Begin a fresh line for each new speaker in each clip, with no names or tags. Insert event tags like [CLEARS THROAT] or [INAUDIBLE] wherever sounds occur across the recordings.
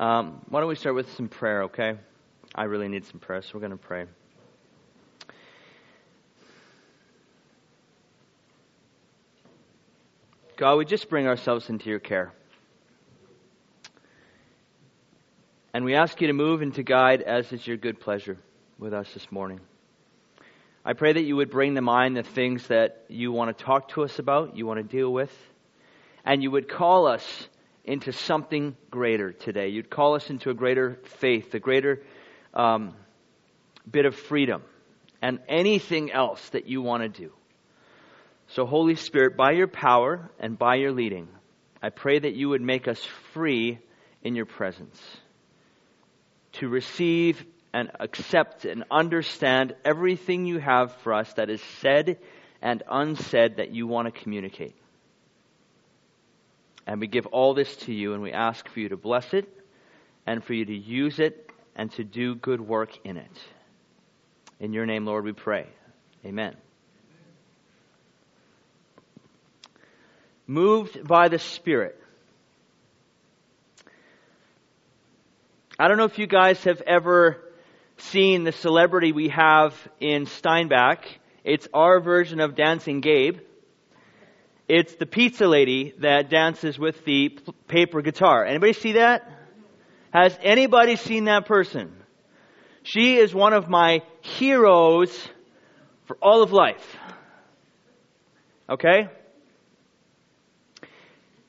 Um, why don't we start with some prayer, okay? I really need some prayer, so we're going to pray. God, we just bring ourselves into your care. And we ask you to move and to guide as is your good pleasure with us this morning. I pray that you would bring to mind the things that you want to talk to us about, you want to deal with, and you would call us into something greater today. You'd call us into a greater faith, a greater um, bit of freedom, and anything else that you want to do. So, Holy Spirit, by your power and by your leading, I pray that you would make us free in your presence to receive and accept and understand everything you have for us that is said and unsaid that you want to communicate. And we give all this to you and we ask for you to bless it and for you to use it and to do good work in it. In your name, Lord, we pray. Amen. Moved by the Spirit. I don't know if you guys have ever seen the celebrity we have in Steinbach. It's our version of Dancing Gabe. It's the pizza lady that dances with the paper guitar. Anybody see that? Has anybody seen that person? She is one of my heroes for all of life. Okay?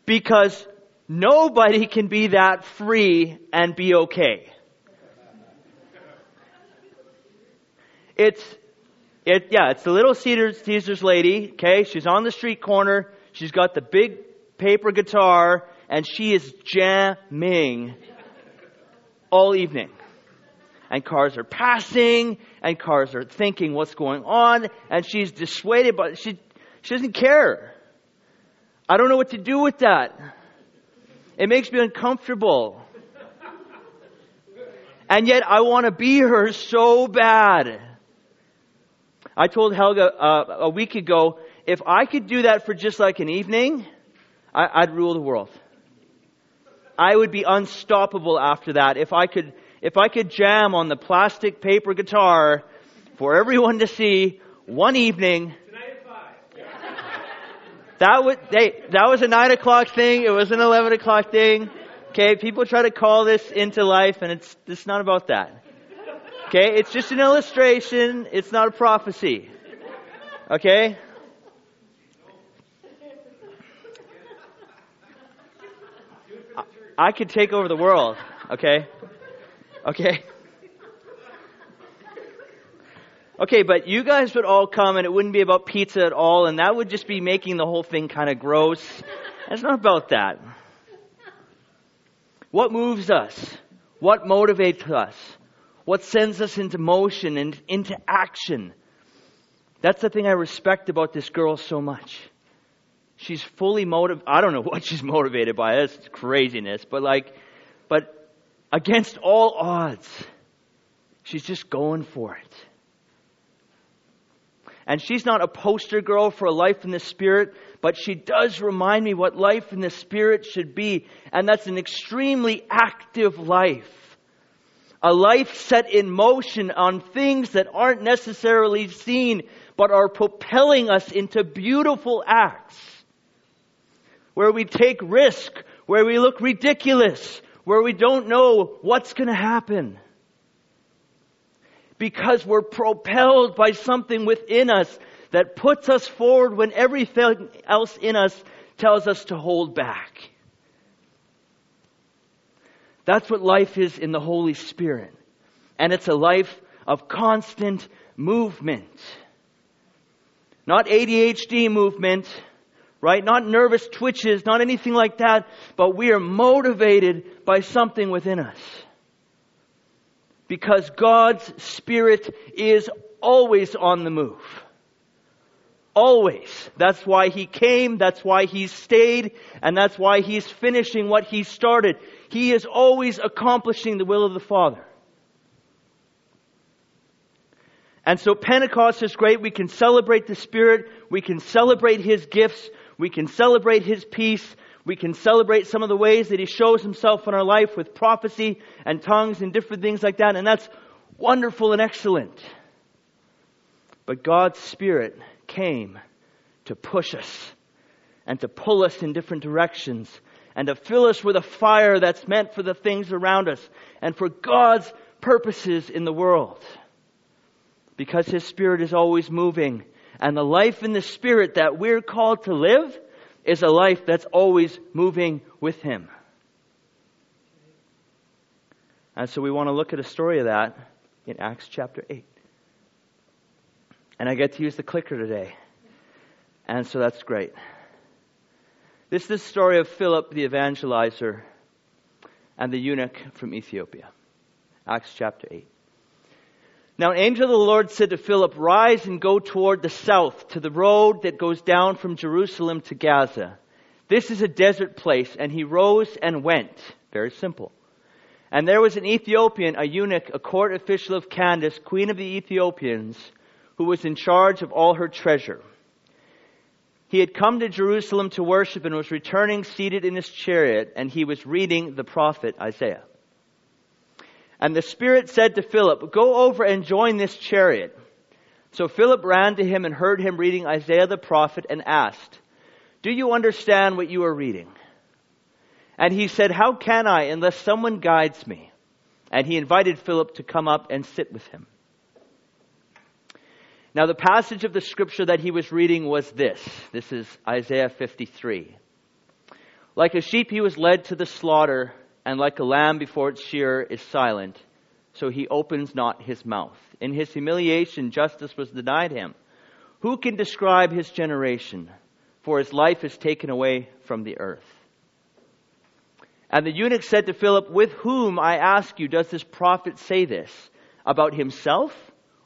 Because Nobody can be that free and be okay. It's, it, yeah, it's the little Caesars, Caesars lady, okay? She's on the street corner. She's got the big paper guitar and she is jamming all evening. And cars are passing and cars are thinking what's going on and she's dissuaded, but she, she doesn't care. I don't know what to do with that. It makes me uncomfortable. And yet I want to be her so bad. I told Helga uh, a week ago, if I could do that for just like an evening, I, I'd rule the world. I would be unstoppable after that. If I could, if I could jam on the plastic paper guitar for everyone to see one evening, that was, hey, that was a nine o'clock thing. It was an 11 o'clock thing. Okay, people try to call this into life and it's, it's not about that. Okay, it's just an illustration. It's not a prophecy. Okay? I, I could take over the world. Okay? Okay? Okay, but you guys would all come and it wouldn't be about pizza at all, and that would just be making the whole thing kind of gross. It's not about that. What moves us? What motivates us? What sends us into motion and into action? That's the thing I respect about this girl so much. She's fully motivated. I don't know [LAUGHS] what she's motivated by. That's craziness. But like, but against all odds, she's just going for it. And she's not a poster girl for a life in the Spirit, but she does remind me what life in the Spirit should be. And that's an extremely active life. A life set in motion on things that aren't necessarily seen, but are propelling us into beautiful acts. Where we take risk, where we look ridiculous, where we don't know what's going to happen because we're propelled by something within us that puts us forward when everything else in us tells us to hold back. That's what life is in the Holy Spirit. And it's a life of constant movement. Not ADHD movement, right? Not nervous twitches, not anything like that, but we are motivated by something within us because God's Spirit is always on the move. Always. That's why He came, that's why He stayed, and that's why He's finishing what He started. He is always accomplishing the will of the Father. And so Pentecost is great. We can celebrate the Spirit. We can celebrate His gifts. We can celebrate His peace. We can celebrate some of the ways that He shows Himself in our life with prophecy and tongues and different things like that, and that's wonderful and excellent. But God's Spirit came to push us and to pull us in different directions and to fill us with a fire that's meant for the things around us and for God's purposes in the world. Because His Spirit is always moving. And the life in the Spirit that we're called to live is a life that's always moving with Him. And so we want to look at a story of that in Acts chapter 8. And I get to use the clicker today. And so that's great. This is the story of Philip the evangelizer and the eunuch from Ethiopia. Acts chapter 8. Now an angel of the Lord said to Philip, Rise and go toward the south to the road that goes down from Jerusalem to Gaza. This is a desert place. And he rose and went. Very simple. And there was an Ethiopian, a eunuch, a court official of Candace, queen of the Ethiopians, who was in charge of all her treasure. He had come to Jerusalem to worship and was returning seated in his chariot, and he was reading the prophet Isaiah. And the Spirit said to Philip, Go over and join this chariot. So Philip ran to him and heard him reading Isaiah the prophet and asked, Do you understand what you are reading? And he said, How can I unless someone guides me? And he invited Philip to come up and sit with him. Now, the passage of the scripture that he was reading was this. This is Isaiah 53. Like a sheep he was led to the slaughter, and like a lamb before its shearer is silent, so he opens not his mouth. In his humiliation, justice was denied him. Who can describe his generation? For his life is taken away from the earth. And the eunuch said to Philip, With whom, I ask you, does this prophet say this? About himself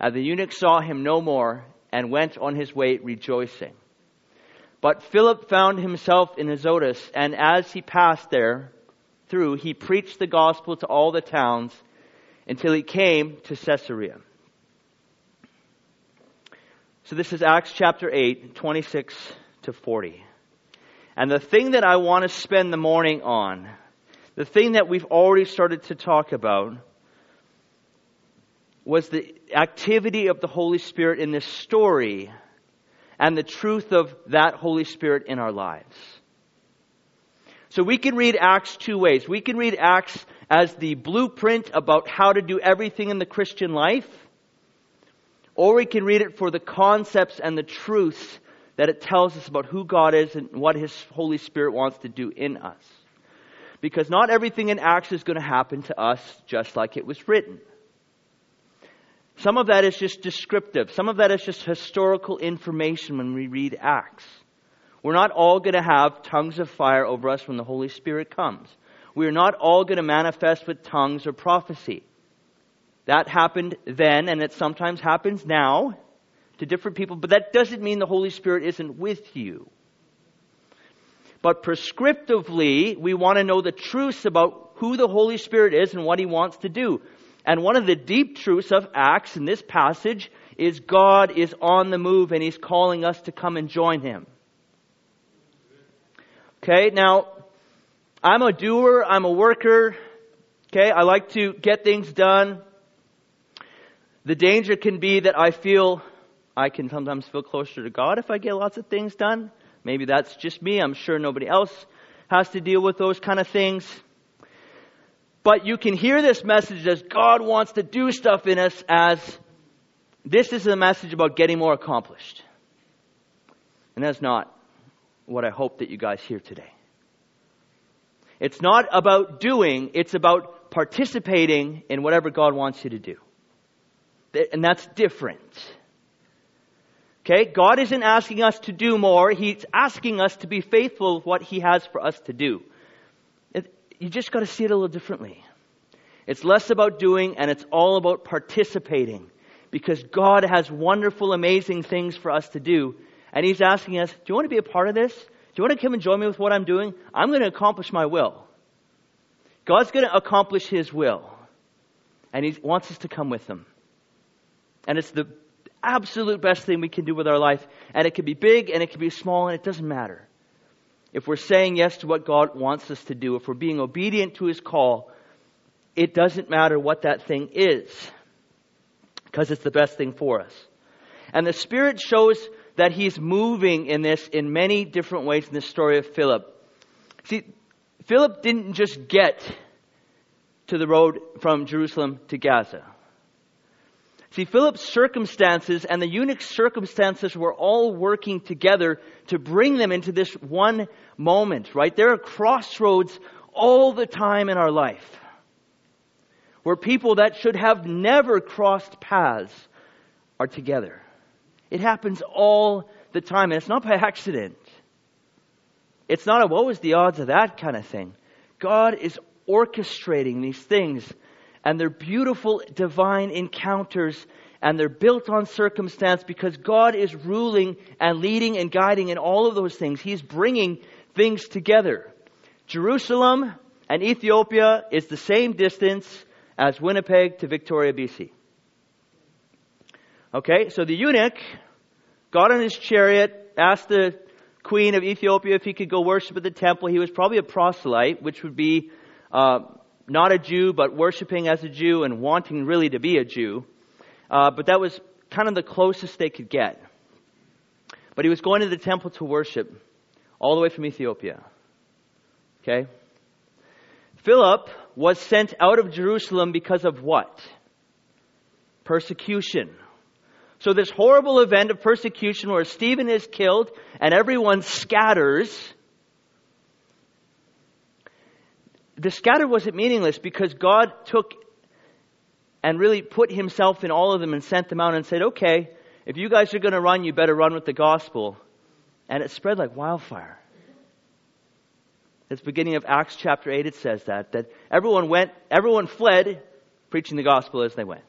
And the eunuch saw him no more and went on his way rejoicing. But Philip found himself in Azotus, and as he passed there through, he preached the gospel to all the towns until he came to Caesarea. So this is Acts chapter 8, 26 to 40. And the thing that I want to spend the morning on, the thing that we've already started to talk about, was the activity of the Holy Spirit in this story and the truth of that Holy Spirit in our lives. So we can read Acts two ways. We can read Acts as the blueprint about how to do everything in the Christian life, or we can read it for the concepts and the truths that it tells us about who God is and what His Holy Spirit wants to do in us. Because not everything in Acts is going to happen to us just like it was written. Some of that is just descriptive. Some of that is just historical information when we read Acts. We're not all going to have tongues of fire over us when the Holy Spirit comes. We are not all going to manifest with tongues or prophecy. That happened then, and it sometimes happens now to different people, but that doesn't mean the Holy Spirit isn't with you. But prescriptively, we want to know the truths about who the Holy Spirit is and what He wants to do. And one of the deep truths of Acts in this passage is God is on the move and He's calling us to come and join Him. Okay, now, I'm a doer, I'm a worker. Okay, I like to get things done. The danger can be that I feel, I can sometimes feel closer to God if I get lots of things done. Maybe that's just me. I'm sure nobody else has to deal with those kind of things. But you can hear this message as God wants to do stuff in us as this is a message about getting more accomplished. And that's not what I hope that you guys hear today. It's not about doing, it's about participating in whatever God wants you to do. And that's different. Okay? God isn't asking us to do more, He's asking us to be faithful with what He has for us to do. You just got to see it a little differently. It's less about doing and it's all about participating because God has wonderful, amazing things for us to do. And He's asking us, Do you want to be a part of this? Do you want to come and join me with what I'm doing? I'm going to accomplish my will. God's going to accomplish His will. And He wants us to come with Him. And it's the absolute best thing we can do with our life. And it can be big and it can be small and it doesn't matter. If we're saying yes to what God wants us to do, if we're being obedient to His call, it doesn't matter what that thing is because it's the best thing for us. And the Spirit shows that He's moving in this in many different ways in the story of Philip. See, Philip didn't just get to the road from Jerusalem to Gaza. See, Philip's circumstances and the eunuch's circumstances were all working together to bring them into this one moment, right? There are crossroads all the time in our life where people that should have never crossed paths are together. It happens all the time, and it's not by accident. It's not a what was the odds of that kind of thing. God is orchestrating these things, and they're beautiful divine encounters, and they're built on circumstance because God is ruling and leading and guiding in all of those things. He's bringing things together. Jerusalem and Ethiopia is the same distance as Winnipeg to Victoria, BC. Okay, so the eunuch got on his chariot, asked the queen of Ethiopia if he could go worship at the temple. He was probably a proselyte, which would be uh, not a Jew, but worshiping as a Jew and wanting really to be a Jew. Uh, but that was kind of the closest they could get. But he was going to the temple to worship, all the way from Ethiopia. Okay? Philip was sent out of Jerusalem because of what? Persecution. So this horrible event of persecution where Stephen is killed and everyone scatters. The scatter wasn't meaningless because God took and really put himself in all of them and sent them out and said, okay, if you guys are going to run, you better run with the gospel. And it spread like wildfire. The beginning of Acts chapter 8, it says that, that everyone went, everyone fled, preaching the gospel as they went.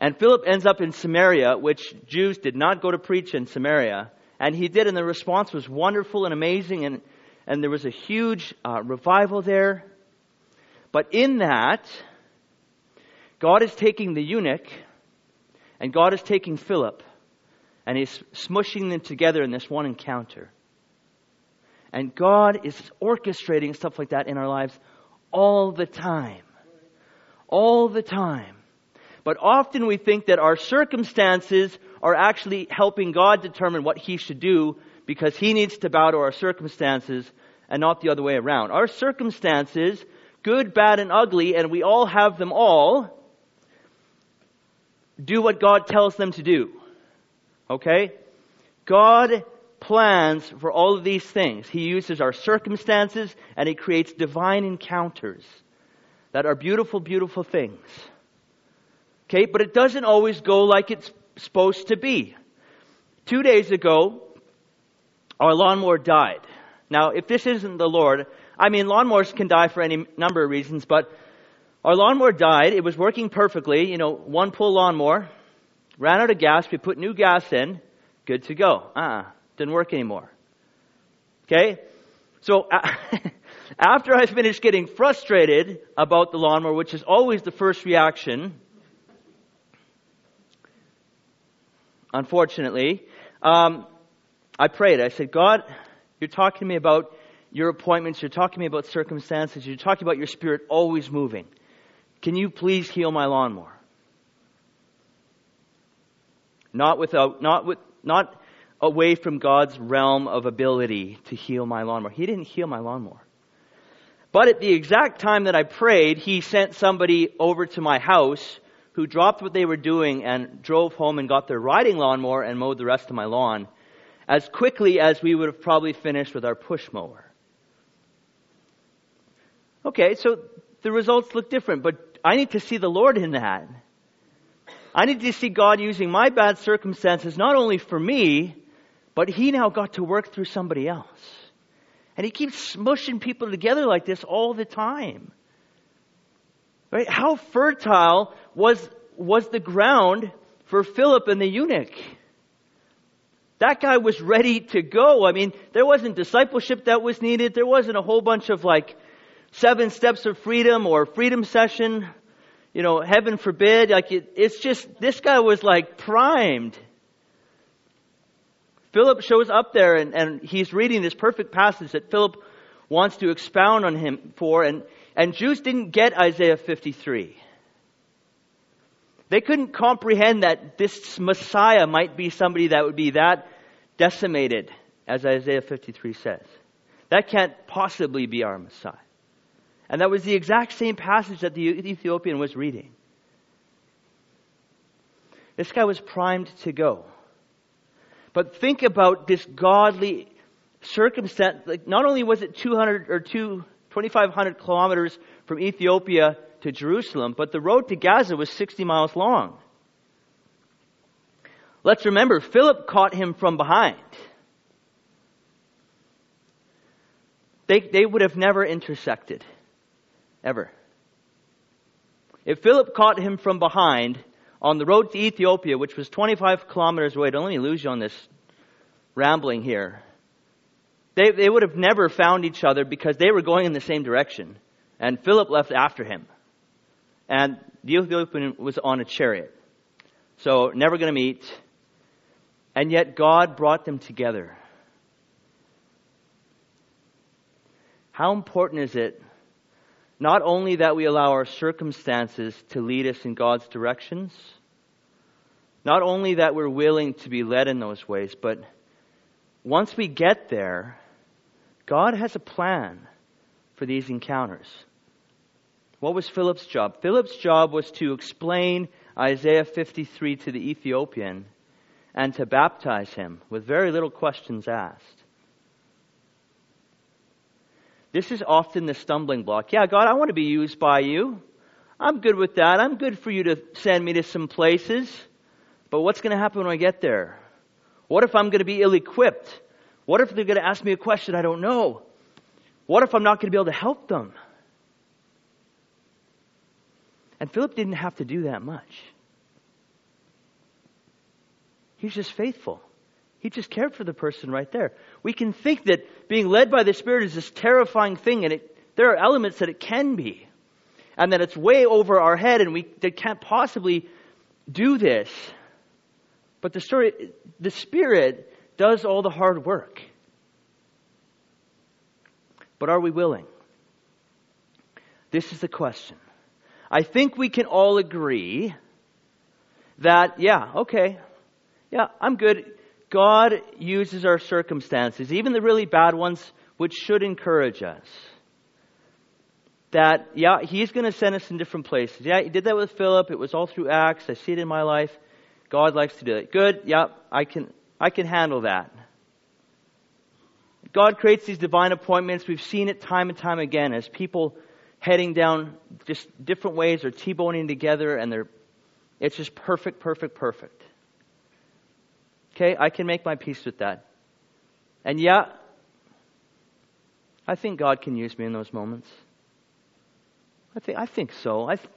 And Philip ends up in Samaria, which Jews did not go to preach in Samaria. And he did, and the response was wonderful and amazing, and, and there was a huge uh, revival there. But in that, God is taking the eunuch, and God is taking Philip, and he's smushing them together in this one encounter. And God is orchestrating stuff like that in our lives all the time. All the time. But often we think that our circumstances are actually helping God determine what He should do because He needs to bow to our circumstances and not the other way around. Our circumstances, good, bad, and ugly, and we all have them all, do what God tells them to do. Okay? God plans for all of these things. He uses our circumstances and He creates divine encounters that are beautiful, beautiful things. Okay, but it doesn't always go like it's supposed to be. Two days ago, our lawnmower died. Now, if this isn't the Lord, I mean, lawnmowers can die for any number of reasons, but our lawnmower died. It was working perfectly, you know, one pull lawnmower. Ran out of gas. We put new gas in. Good to go. Uh-uh. Didn't work anymore. Okay? So, [LAUGHS] after I finished getting frustrated about the lawnmower, which is always the first reaction, unfortunately, um, I prayed. I said, God, you're talking to me about your appointments, you're talking to me about circumstances, you're talking about your spirit always moving. Can you please heal my lawnmower? Not without, not with, not away from God's realm of ability to heal my lawnmower. He didn't heal my lawnmower. But at the exact time that I prayed, he sent somebody over to my house who dropped what they were doing and drove home and got their riding lawnmower and mowed the rest of my lawn as quickly as we would have probably finished with our push mower. Okay, so the results look different, but I need to see the Lord in that. I need to see God using my bad circumstances not only for me, but he now got to work through somebody else. And he keeps smushing people together like this all the time. Right? How fertile was, was the ground for Philip and the eunuch? That guy was ready to go. I mean, there wasn't discipleship that was needed. There wasn't a whole bunch of like seven steps of freedom or freedom session. You know, heaven forbid. Like it, it's just, this guy was like primed. Philip shows up there and, and he's reading this perfect passage that Philip wants to expound on him for. And, and Jews didn't get Isaiah 53. They couldn't comprehend that this Messiah might be somebody that would be that decimated, as Isaiah 53 says. That can't possibly be our Messiah. And that was the exact same passage that the Ethiopian was reading. This guy was primed to go. But think about this godly circumstance. Like not only was it 200 or 2, 2,500 kilometers from Ethiopia to Jerusalem, but the road to Gaza was 60 miles long. Let's remember, Philip caught him from behind. They, they would have never intersected. Ever. If Philip caught him from behind on the road to Ethiopia, which was 25 kilometers away, don't let me lose you on this rambling here. They, they would have never found each other because they were going in the same direction. And Philip left after him. And the Ethiopian was on a chariot. So, never going to meet. And yet, God brought them together. How important is it not only that we allow our circumstances to lead us in God's directions, not only that we're willing to be led in those ways, but once we get there, God has a plan for these encounters. What was Philip's job? Philip's job was to explain Isaiah 53 to the Ethiopian and to baptize him with very little questions asked. This is often the stumbling block. Yeah, God, I want to be used by you. I'm good with that. I'm good for you to send me to some places. But what's going to happen when I get there? What if I'm going to be ill equipped? What if they're going to ask me a question I don't know? What if I'm not going to be able to help them? And Philip didn't have to do that much. He's just faithful. He just cared for the person right there. We can think that being led by the Spirit is this terrifying thing, and it, there are elements that it can be, and that it's way over our head, and we can't possibly do this. But the story, the Spirit does all the hard work. But are we willing? This is the question. I think we can all agree that, yeah, okay, yeah, I'm good. God uses our circumstances, even the really bad ones, which should encourage us. That, yeah, He's going to send us in different places. Yeah, He did that with Philip. It was all through Acts. I see it in my life. God likes to do it. Good, yeah, I can, I can handle that. God creates these divine appointments. We've seen it time and time again as people heading down just different ways or T-boning together and they're, it's just perfect, perfect, perfect. Okay, I can make my peace with that. And yeah, I think God can use me in those moments. I think, I think so. I, th-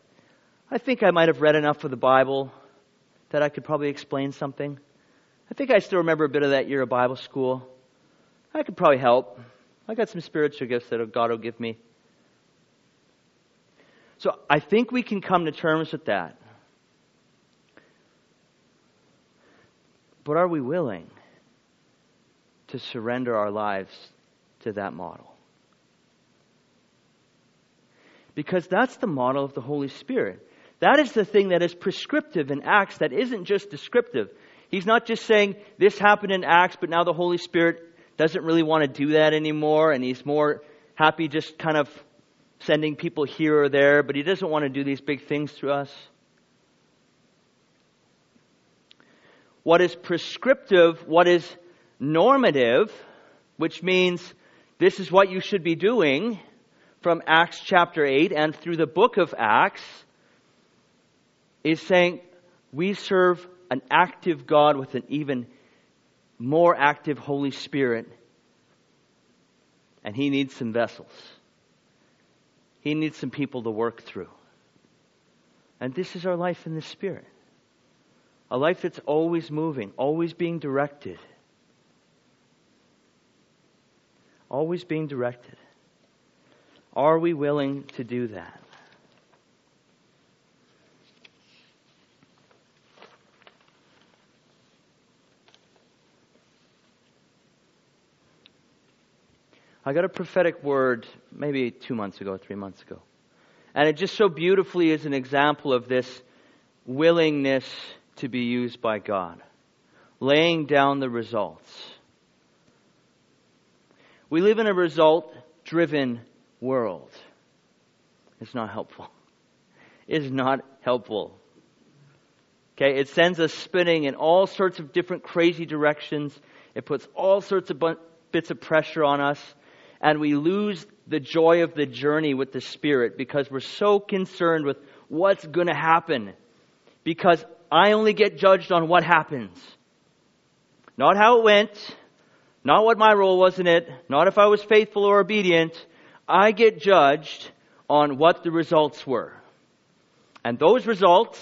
I think I might have read enough of the Bible that I could probably explain something. I think I still remember a bit of that year of Bible school. I could probably help. I got some spiritual gifts that God will give me. So I think we can come to terms with that. But are we willing to surrender our lives to that model? Because that's the model of the Holy Spirit. That is the thing that is prescriptive in Acts that isn't just descriptive. He's not just saying this happened in Acts, but now the Holy Spirit doesn't really want to do that anymore, and he's more happy just kind of sending people here or there, but he doesn't want to do these big things through us. what is prescriptive, what is normative, which means this is what you should be doing from Acts chapter 8 and through the book of Acts, is saying we serve an active God with an even more active Holy Spirit. And He needs some vessels. He needs some people to work through. And this is our life in the Spirit. A life that's always moving, always being directed. Always being directed. Are we willing to do that? I got a prophetic word maybe two months ago, three months ago. And it just so beautifully is an example of this willingness to be used by God, laying down the results. We live in a result driven world. It's not helpful. [LAUGHS] It is not helpful. Okay, it sends us spinning in all sorts of different crazy directions. It puts all sorts of bits of pressure on us and we lose the joy of the journey with the Spirit because we're so concerned with what's going to happen. Because I only get judged on what happens. Not how it went, not what my role was in it, not if I was faithful or obedient. I get judged on what the results were. And those results,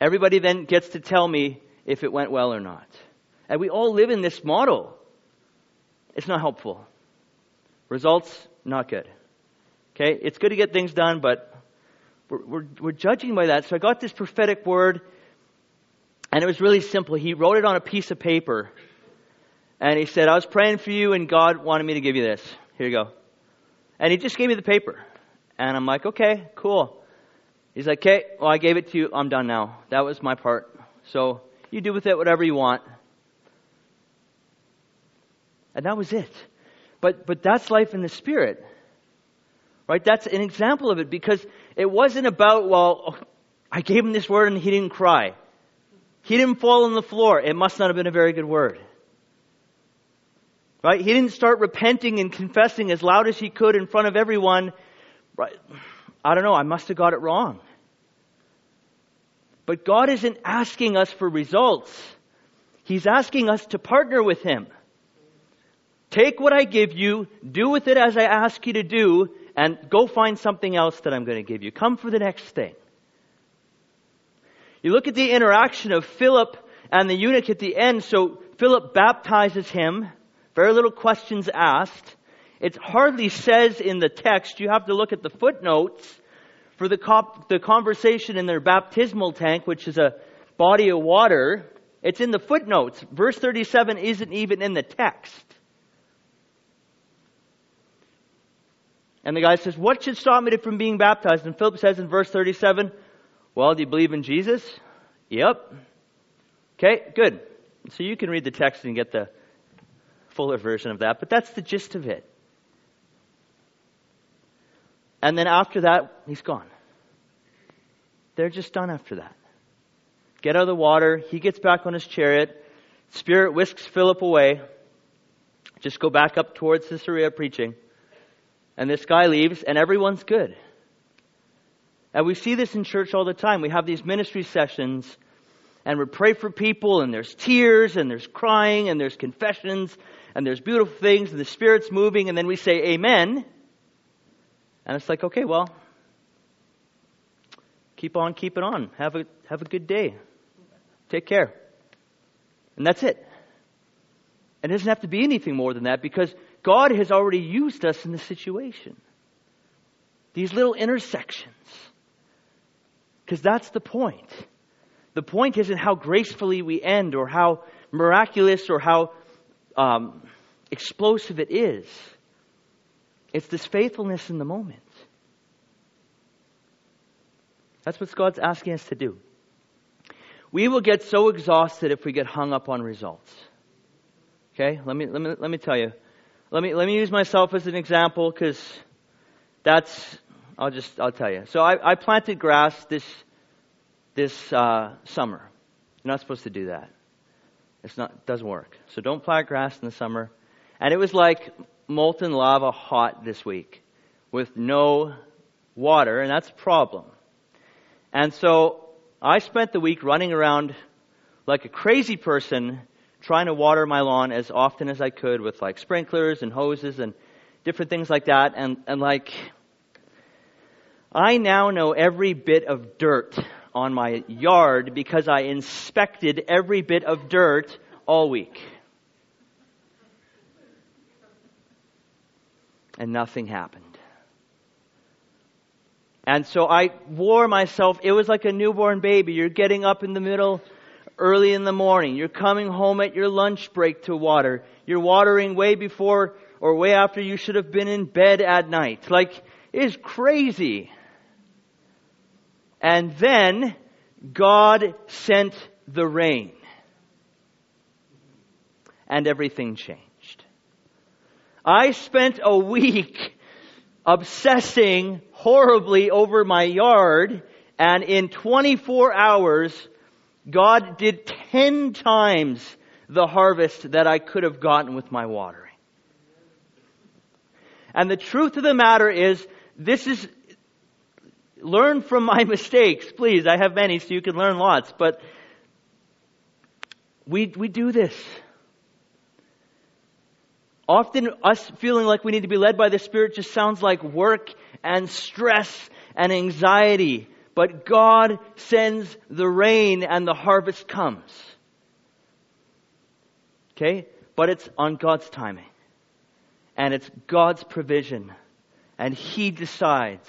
everybody then gets to tell me if it went well or not. And we all live in this model. It's not helpful. Results, not good. Okay? It's good to get things done, but we're, we're, we're judging by that. So I got this prophetic word, and it was really simple. He wrote it on a piece of paper, and he said, I was praying for you, and God wanted me to give you this. Here you go. And he just gave me the paper. And I'm like, okay, cool. He's like, okay, well, I gave it to you. I'm done now. That was my part. So you do with it whatever you want. And that was it. But, but that's life in the Spirit. Right? That's an example of it because it wasn't about, well, oh, I gave him this word and he didn't cry. He didn't fall on the floor. It must not have been a very good word. Right? He didn't start repenting and confessing as loud as he could in front of everyone. Right? I don't know. I must have got it wrong. But God isn't asking us for results. He's asking us to partner with Him. Take what I give you, do with it as I ask you to do, and go find something else that I'm going to give you. Come for the next thing. You look at the interaction of Philip and the eunuch at the end. So Philip baptizes him. Very little questions asked. It hardly says in the text. You have to look at the footnotes for the, cop, the conversation in their baptismal tank, which is a body of water. It's in the footnotes. Verse 37 isn't even in the text. And the guy says, What should stop me from being baptized? And Philip says in verse 37, Well, do you believe in Jesus? Yep. Okay, good. So you can read the text and get the fuller version of that, but that's the gist of it. And then after that, he's gone. They're just done after that. Get out of the water. He gets back on his chariot. Spirit whisks Philip away. Just go back up towards Caesarea preaching and this guy leaves, and everyone's good. And we see this in church all the time. We have these ministry sessions, and we pray for people, and there's tears, and there's crying, and there's confessions, and there's beautiful things, and the Spirit's moving, and then we say amen. And it's like, okay, well, keep on keeping on. Have a, have a good day. Take care. And that's it. And it doesn't have to be anything more than that because God has already used us in the situation. These little intersections. Because that's the point. The point isn't how gracefully we end or how miraculous or how um, explosive it is. It's this faithfulness in the moment. That's what God's asking us to do. We will get so exhausted if we get hung up on results. Okay? Let me, let me, let me tell you. Let me, let me use myself as an example because that's, I'll just, I'll tell you. So I, I planted grass this, this uh, summer. You're not supposed to do that. It's not, doesn't work. So don't plant grass in the summer. And it was like molten lava hot this week with no water, and that's a problem. And so I spent the week running around like a crazy person trying to water my lawn as often as I could with like sprinklers and hoses and different things like that. And, and like, I now know every bit of dirt on my yard because I inspected every bit of dirt all week. And nothing happened. And so I wore myself, it was like a newborn baby. You're getting up in the middle, early in the morning. You're coming home at your lunch break to water. You're watering way before or way after you should have been in bed at night. Like, it's crazy. And then God sent the rain. And everything changed. I spent a week [LAUGHS] obsessing horribly over my yard, and in 24 hours, God did 10 times the harvest that I could have gotten with my watering. And the truth of the matter is, this is, learn from my [LAUGHS] mistakes, please. I have many, so you can learn lots, but we, we do this. Often us feeling like we need to be led by the Spirit just sounds like work and stress and anxiety. But God sends the rain and the harvest comes. Okay? But it's on God's timing. And it's God's provision. And He decides.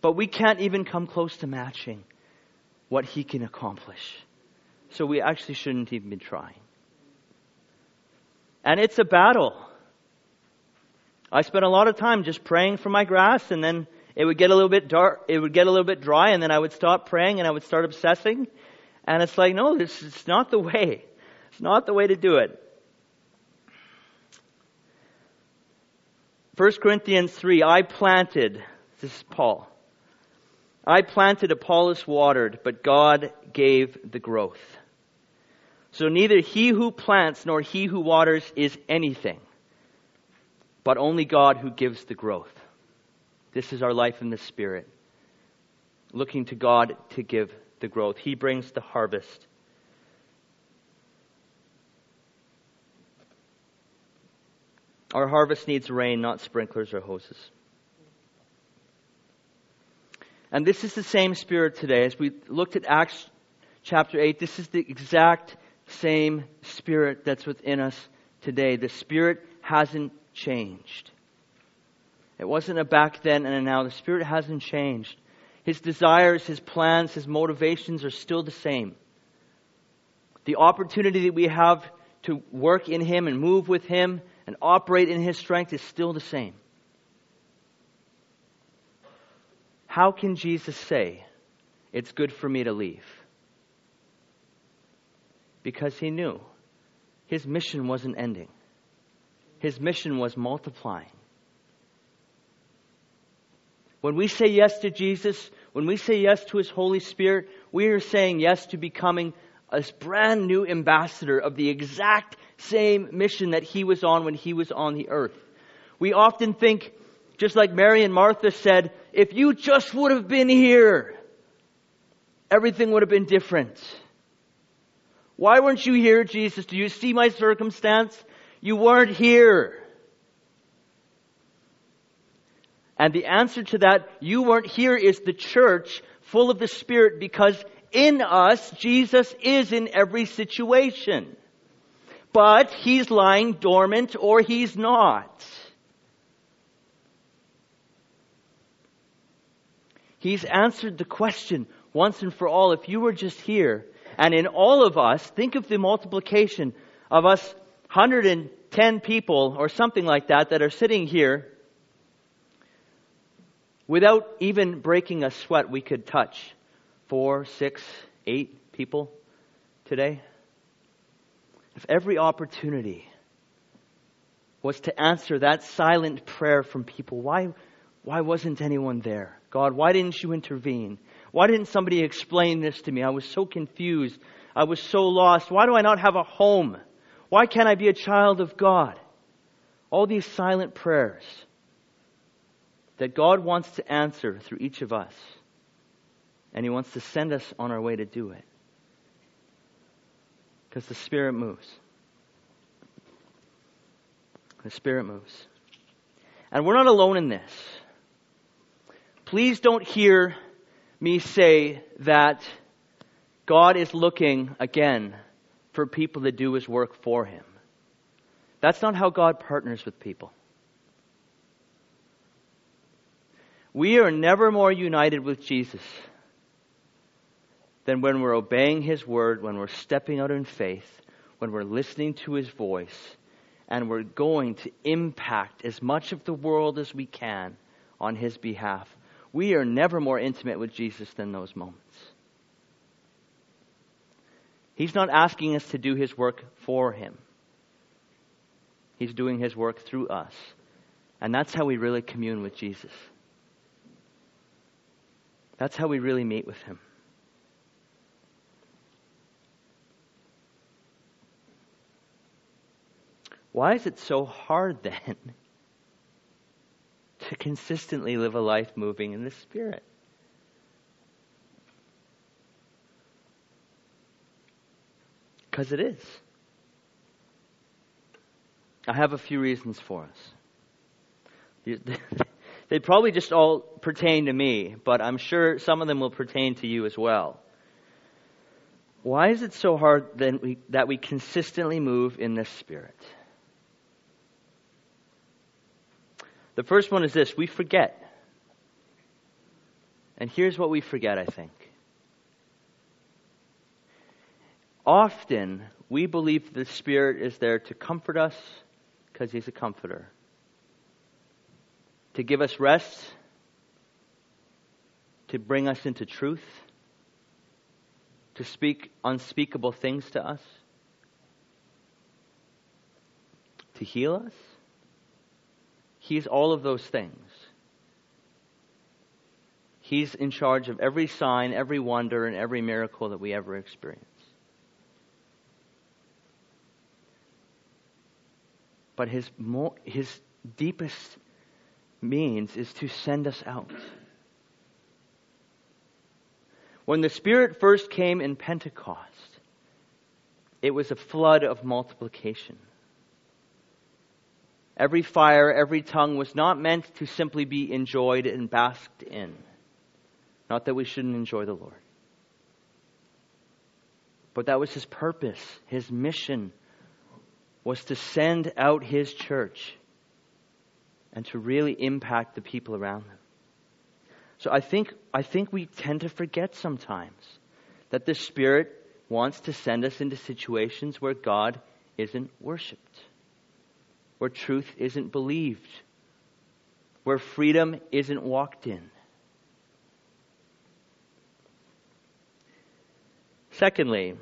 But we can't even come close to matching what He can accomplish. So we actually shouldn't even be trying. And it's a battle. I spent a lot of time just praying for my grass and then it would get a little bit dark, it would get a little bit dry and then I would stop praying and I would start obsessing. And it's like, no, this is not the way. It's not the way to do it. 1 Corinthians 3, I planted, this is Paul. I planted, Apollos watered, but God gave the growth. So neither he who plants nor he who waters is anything, but only God who gives the growth. This is our life in the Spirit. Looking to God to give the growth. He brings the harvest. Our harvest needs rain, not sprinklers or hoses. And this is the same spirit today. As we looked at Acts chapter 8, this is the exact same spirit that's within us today. The spirit hasn't changed. It wasn't a back then and a now. The spirit hasn't changed. His desires, his plans, his motivations are still the same. The opportunity that we have to work in him and move with him and operate in his strength is still the same. How can Jesus say, It's good for me to leave? because he knew his mission wasn't ending. His mission was multiplying. When we say yes to Jesus, when we say yes to His Holy Spirit, we are saying yes to becoming a brand new ambassador of the exact same mission that He was on when He was on the earth. We often think, just like Mary and Martha said, if you just would have been here, everything would have been different. Why weren't you here, Jesus? Do you see my circumstance? You weren't here. And the answer to that, you weren't here, is the church full of the Spirit because in us, Jesus is in every situation. But he's lying dormant or he's not. He's answered the question once and for all. If you were just here, and in all of us, think of the multiplication of us 110 people or something like that that are sitting here without even breaking a sweat, we could touch four, six, eight people today. If every opportunity was to answer that silent prayer from people, why, why wasn't anyone there? God, why didn't you intervene? Why didn't somebody explain this to me? I was so confused. I was so lost. Why do I not have a home? Why can't I be a child of God? All these silent prayers that God wants to answer through each of us. And He wants to send us on our way to do it. Because the Spirit moves. The Spirit moves. And we're not alone in this. Please don't hear me say that God is looking again for people to do his work for him. That's not how God partners with people. We are never more united with Jesus than when we're obeying his word, when we're stepping out in faith, when we're listening to his voice, and we're going to impact as much of the world as we can on his behalf. We are never more intimate with Jesus than those moments. He's not asking us to do his work for him. He's doing his work through us. And that's how we really commune with Jesus. That's how we really meet with him. Why is it so hard then [LAUGHS] to consistently live a life moving in the Spirit? Because it is. I have a few reasons for us. [LAUGHS] They probably just all pertain to me, but I'm sure some of them will pertain to you as well. Why is it so hard that we, that we consistently move in this spirit? The first one is this we forget. And here's what we forget, I think. Often, we believe the Spirit is there to comfort us because He's a comforter, to give us rest, to bring us into truth, to speak unspeakable things to us, to heal us. He's all of those things. He's in charge of every sign, every wonder, and every miracle that we ever experience. But his, his deepest means is to send us out. When the Spirit first came in Pentecost, it was a flood of multiplication. Every fire, every tongue was not meant to simply be enjoyed and basked in. Not that we shouldn't enjoy the Lord. But that was his purpose, his mission was to send out his church and to really impact the people around them. So I think, I think we tend to forget sometimes that the Spirit wants to send us into situations where God isn't worshiped where truth isn't believed, where freedom isn't walked in. Secondly,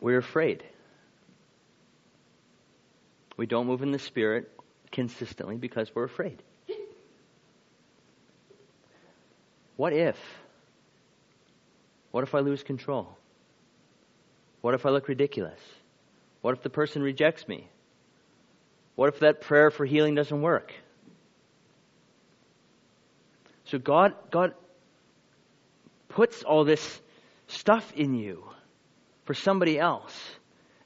we're afraid. We don't move in the Spirit consistently because we're afraid. What if? What if I lose control? What if I look ridiculous? What if the person rejects me? What if that prayer for healing doesn't work? So God, God puts all this stuff in you for somebody else,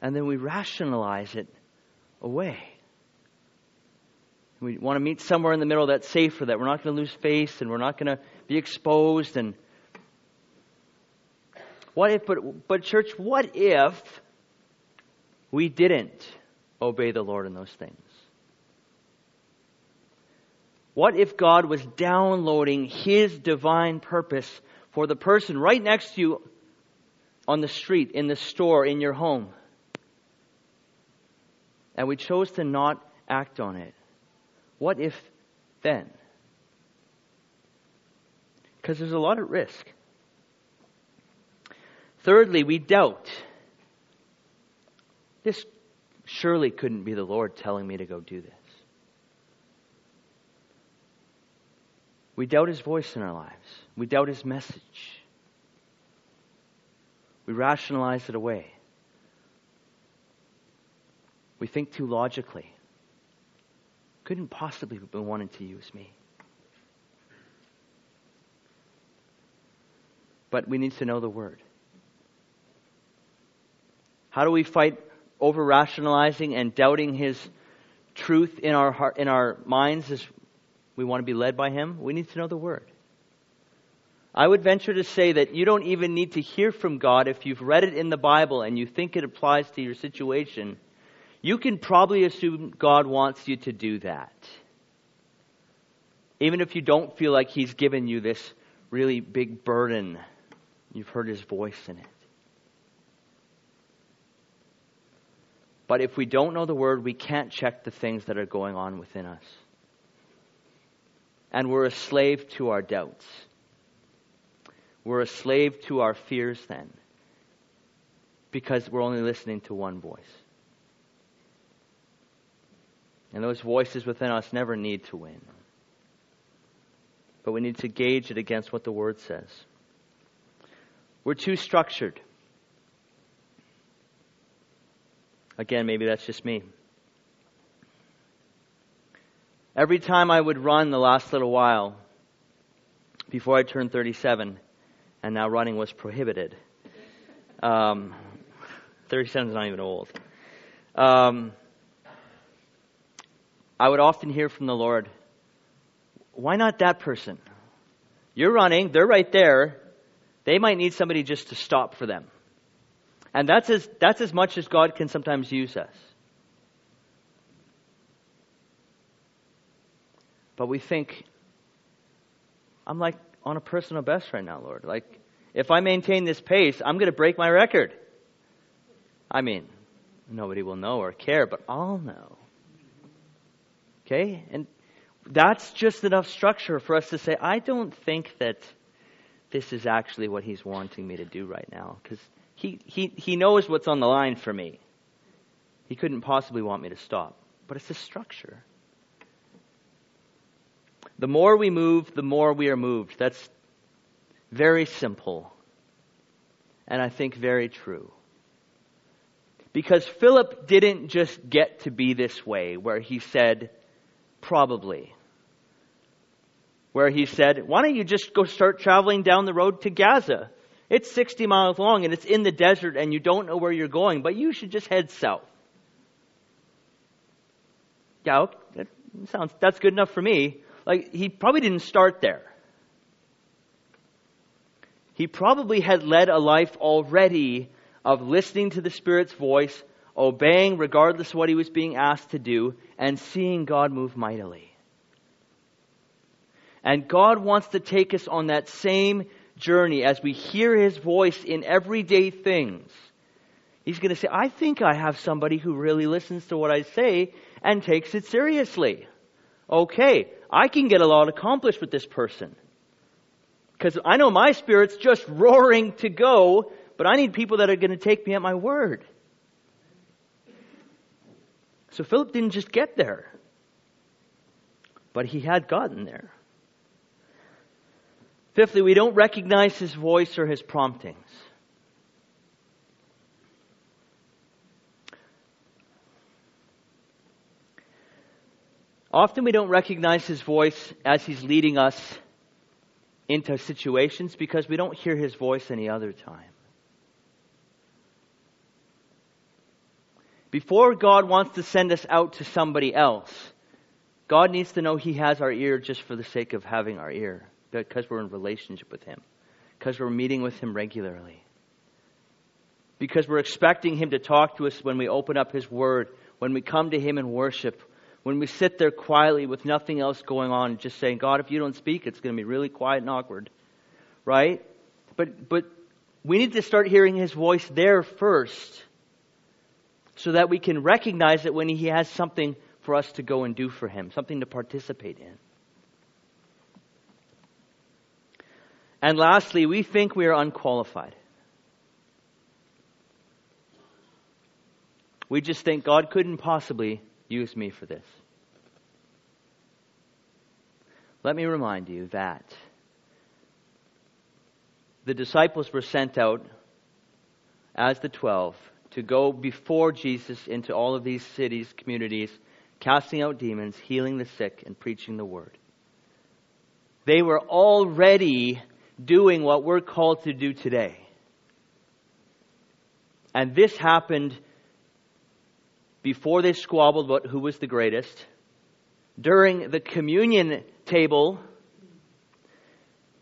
and then we rationalize it away. We want to meet somewhere in the middle that's safer, that we're not going to lose face and we're not going to be exposed. And what if, but, but church, what if we didn't obey the Lord in those things? What if God was downloading His divine purpose for the person right next to you on the street, in the store, in your home? And we chose to not act on it. What if then? Because there's a lot at risk. Thirdly, we doubt. This surely couldn't be the Lord telling me to go do this. We doubt his voice in our lives. We doubt his message. We rationalize it away. We think too logically. Couldn't possibly have been wanting to use me. But we need to know the word. How do we fight over rationalizing and doubting his truth in our heart, in our minds as we want to be led by Him, we need to know the Word. I would venture to say that you don't even need to hear from God if you've read it in the Bible and you think it applies to your situation. You can probably assume God wants you to do that. Even if you don't feel like He's given you this really big burden, you've heard His voice in it. But if we don't know the Word, we can't check the things that are going on within us. And we're a slave to our doubts. We're a slave to our fears then because we're only listening to one voice. And those voices within us never need to win. But we need to gauge it against what the Word says. We're too structured. Again, maybe that's just me. Every time I would run the last little while, before I turned 37, and now running was prohibited. Um, [LAUGHS] 37 is not even old. Um, I would often hear from the Lord, why not that person? You're running, they're right there. They might need somebody just to stop for them. And that's as, that's as much as God can sometimes use us. But we think, I'm like on a personal best right now, Lord. Like, if I maintain this pace, I'm going to break my record. I mean, nobody will know or care, but I'll know. Okay? And that's just enough structure for us to say, I don't think that this is actually what he's wanting me to do right now. Because he, he, he knows what's on the line for me. He couldn't possibly want me to stop. But it's a structure. The more we move, the more we are moved. That's very simple. And I think very true. Because Philip didn't just get to be this way, where he said, probably. Where he said, why don't you just go start traveling down the road to Gaza? It's 60 miles long and it's in the desert and you don't know where you're going, but you should just head south. Yeah, that sounds, that's good enough for me. Like, he probably didn't start there. He probably had led a life already of listening to the Spirit's voice, obeying regardless of what he was being asked to do, and seeing God move mightily. And God wants to take us on that same journey as we hear his voice in everyday things. He's going to say, I think I have somebody who really listens to what I say and takes it seriously. Okay, I can get a lot accomplished with this person. Because I know my spirit's just [LAUGHS] roaring to go, but I need people that are going to take me at my word. So Philip didn't just get there, but he had gotten there. Fifthly, we don't recognize his voice or his promptings. Often we don't recognize his voice as he's leading us into situations because we don't hear his voice any other time. Before God wants to send us out to somebody else, God needs to know he has our ear just for the sake of having our ear because we're in relationship with Him, because we're meeting with Him regularly, because we're expecting Him to talk to us when we open up His Word, when we come to Him in worship, when we sit there quietly with nothing else going on, just saying, God, if you don't speak, it's going to be really quiet and awkward, right? But, but we need to start hearing His voice there first so that we can recognize it when He has something for us to go and do for Him, something to participate in. And lastly, we think we are unqualified. We just think God couldn't possibly use me for this. Let me remind you that the disciples were sent out as the twelve to go before Jesus into all of these cities, communities, casting out demons, healing the sick, and preaching the word. They were already doing what we're called to do today. And this happened before they squabbled about who was the greatest, during the communion table,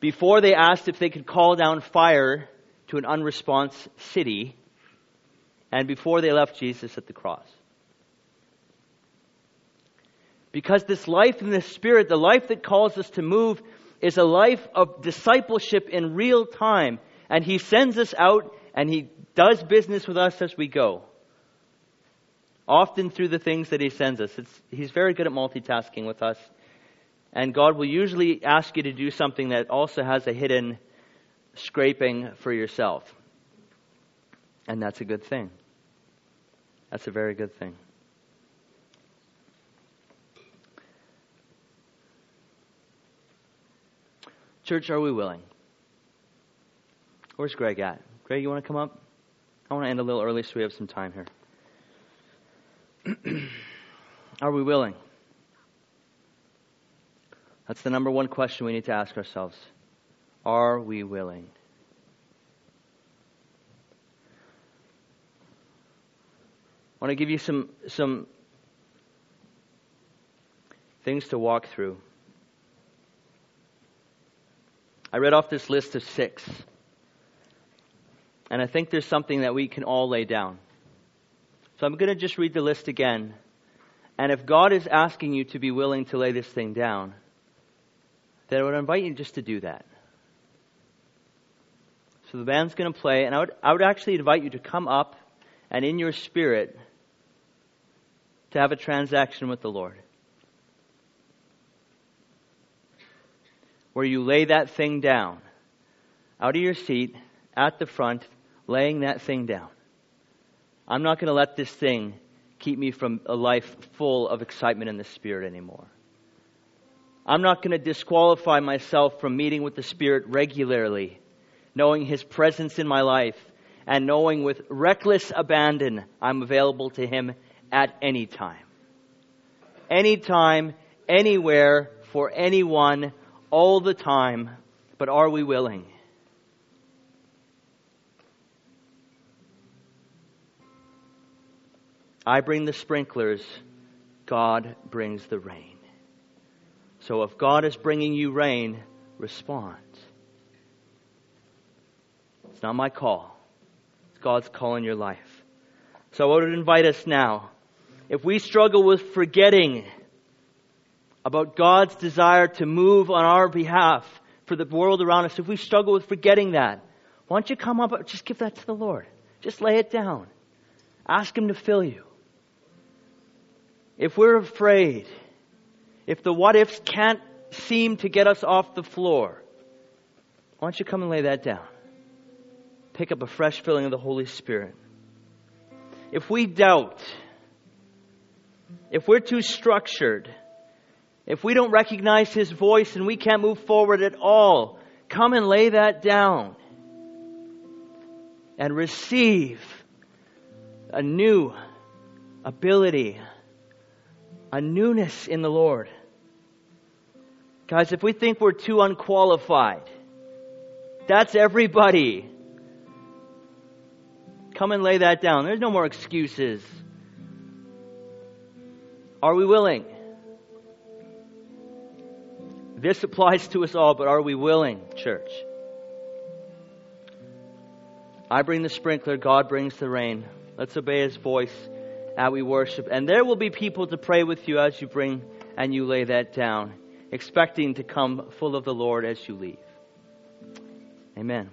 before they asked if they could call down fire to an unresponse city, and before they left Jesus at the cross. Because this life in the Spirit, the life that calls us to move, is a life of discipleship in real time. And He sends us out and He does business with us as we go. Often through the things that He sends us. It's, he's very good at multitasking with us. And God will usually ask you to do something that also has a hidden scraping for yourself. And that's a good thing. That's a very good thing. Church, are we willing? Where's Greg at? Greg, you want to come up? I want to end a little early so we have some time here. [CLEARS THROAT] are we willing? That's the number one question we need to ask ourselves. Are we willing? Want to give you some, some things to walk through. I read off this list of six. And I think there's something that we can all lay down. So I'm going to just read the list again. And if God is asking you to be willing to lay this thing down, then I would invite you just to do that. So the band's going to play, and I would, I would actually invite you to come up and in your spirit to have a transaction with the Lord. Where you lay that thing down out of your seat at the front, laying that thing down. I'm not going to let this thing keep me from a life full of excitement in the Spirit anymore. I'm not going to disqualify myself from meeting with the Spirit regularly, knowing His presence in my life, and knowing with reckless abandon I'm available to Him at any time. Anytime, anywhere, for anyone, all the time. But are we willing? I bring the sprinklers, God brings the rain. So if God is bringing you rain, respond. It's not my call, it's God's call in your life. So I would invite us now if we struggle with forgetting about God's desire to move on our behalf for the world around us, if we struggle with forgetting that, why don't you come up, just give that to the Lord. Just lay it down. Ask Him to fill you. If we're afraid, if the what ifs can't seem to get us off the floor, why don't you come and lay that down? Pick up a fresh filling of the Holy Spirit. If we doubt, if we're too structured, if we don't recognize His voice and we can't move forward at all, come and lay that down and receive a new ability, a newness in the Lord. Guys, if we think we're too unqualified, that's everybody. Come and lay that down. There's no more excuses. Are we willing? This applies to us all, but are we willing, church? I bring the sprinkler, God brings the rain. Let's obey His voice as we worship. And there will be people to pray with you as you bring and you lay that down, expecting to come full of the Lord as you leave. Amen.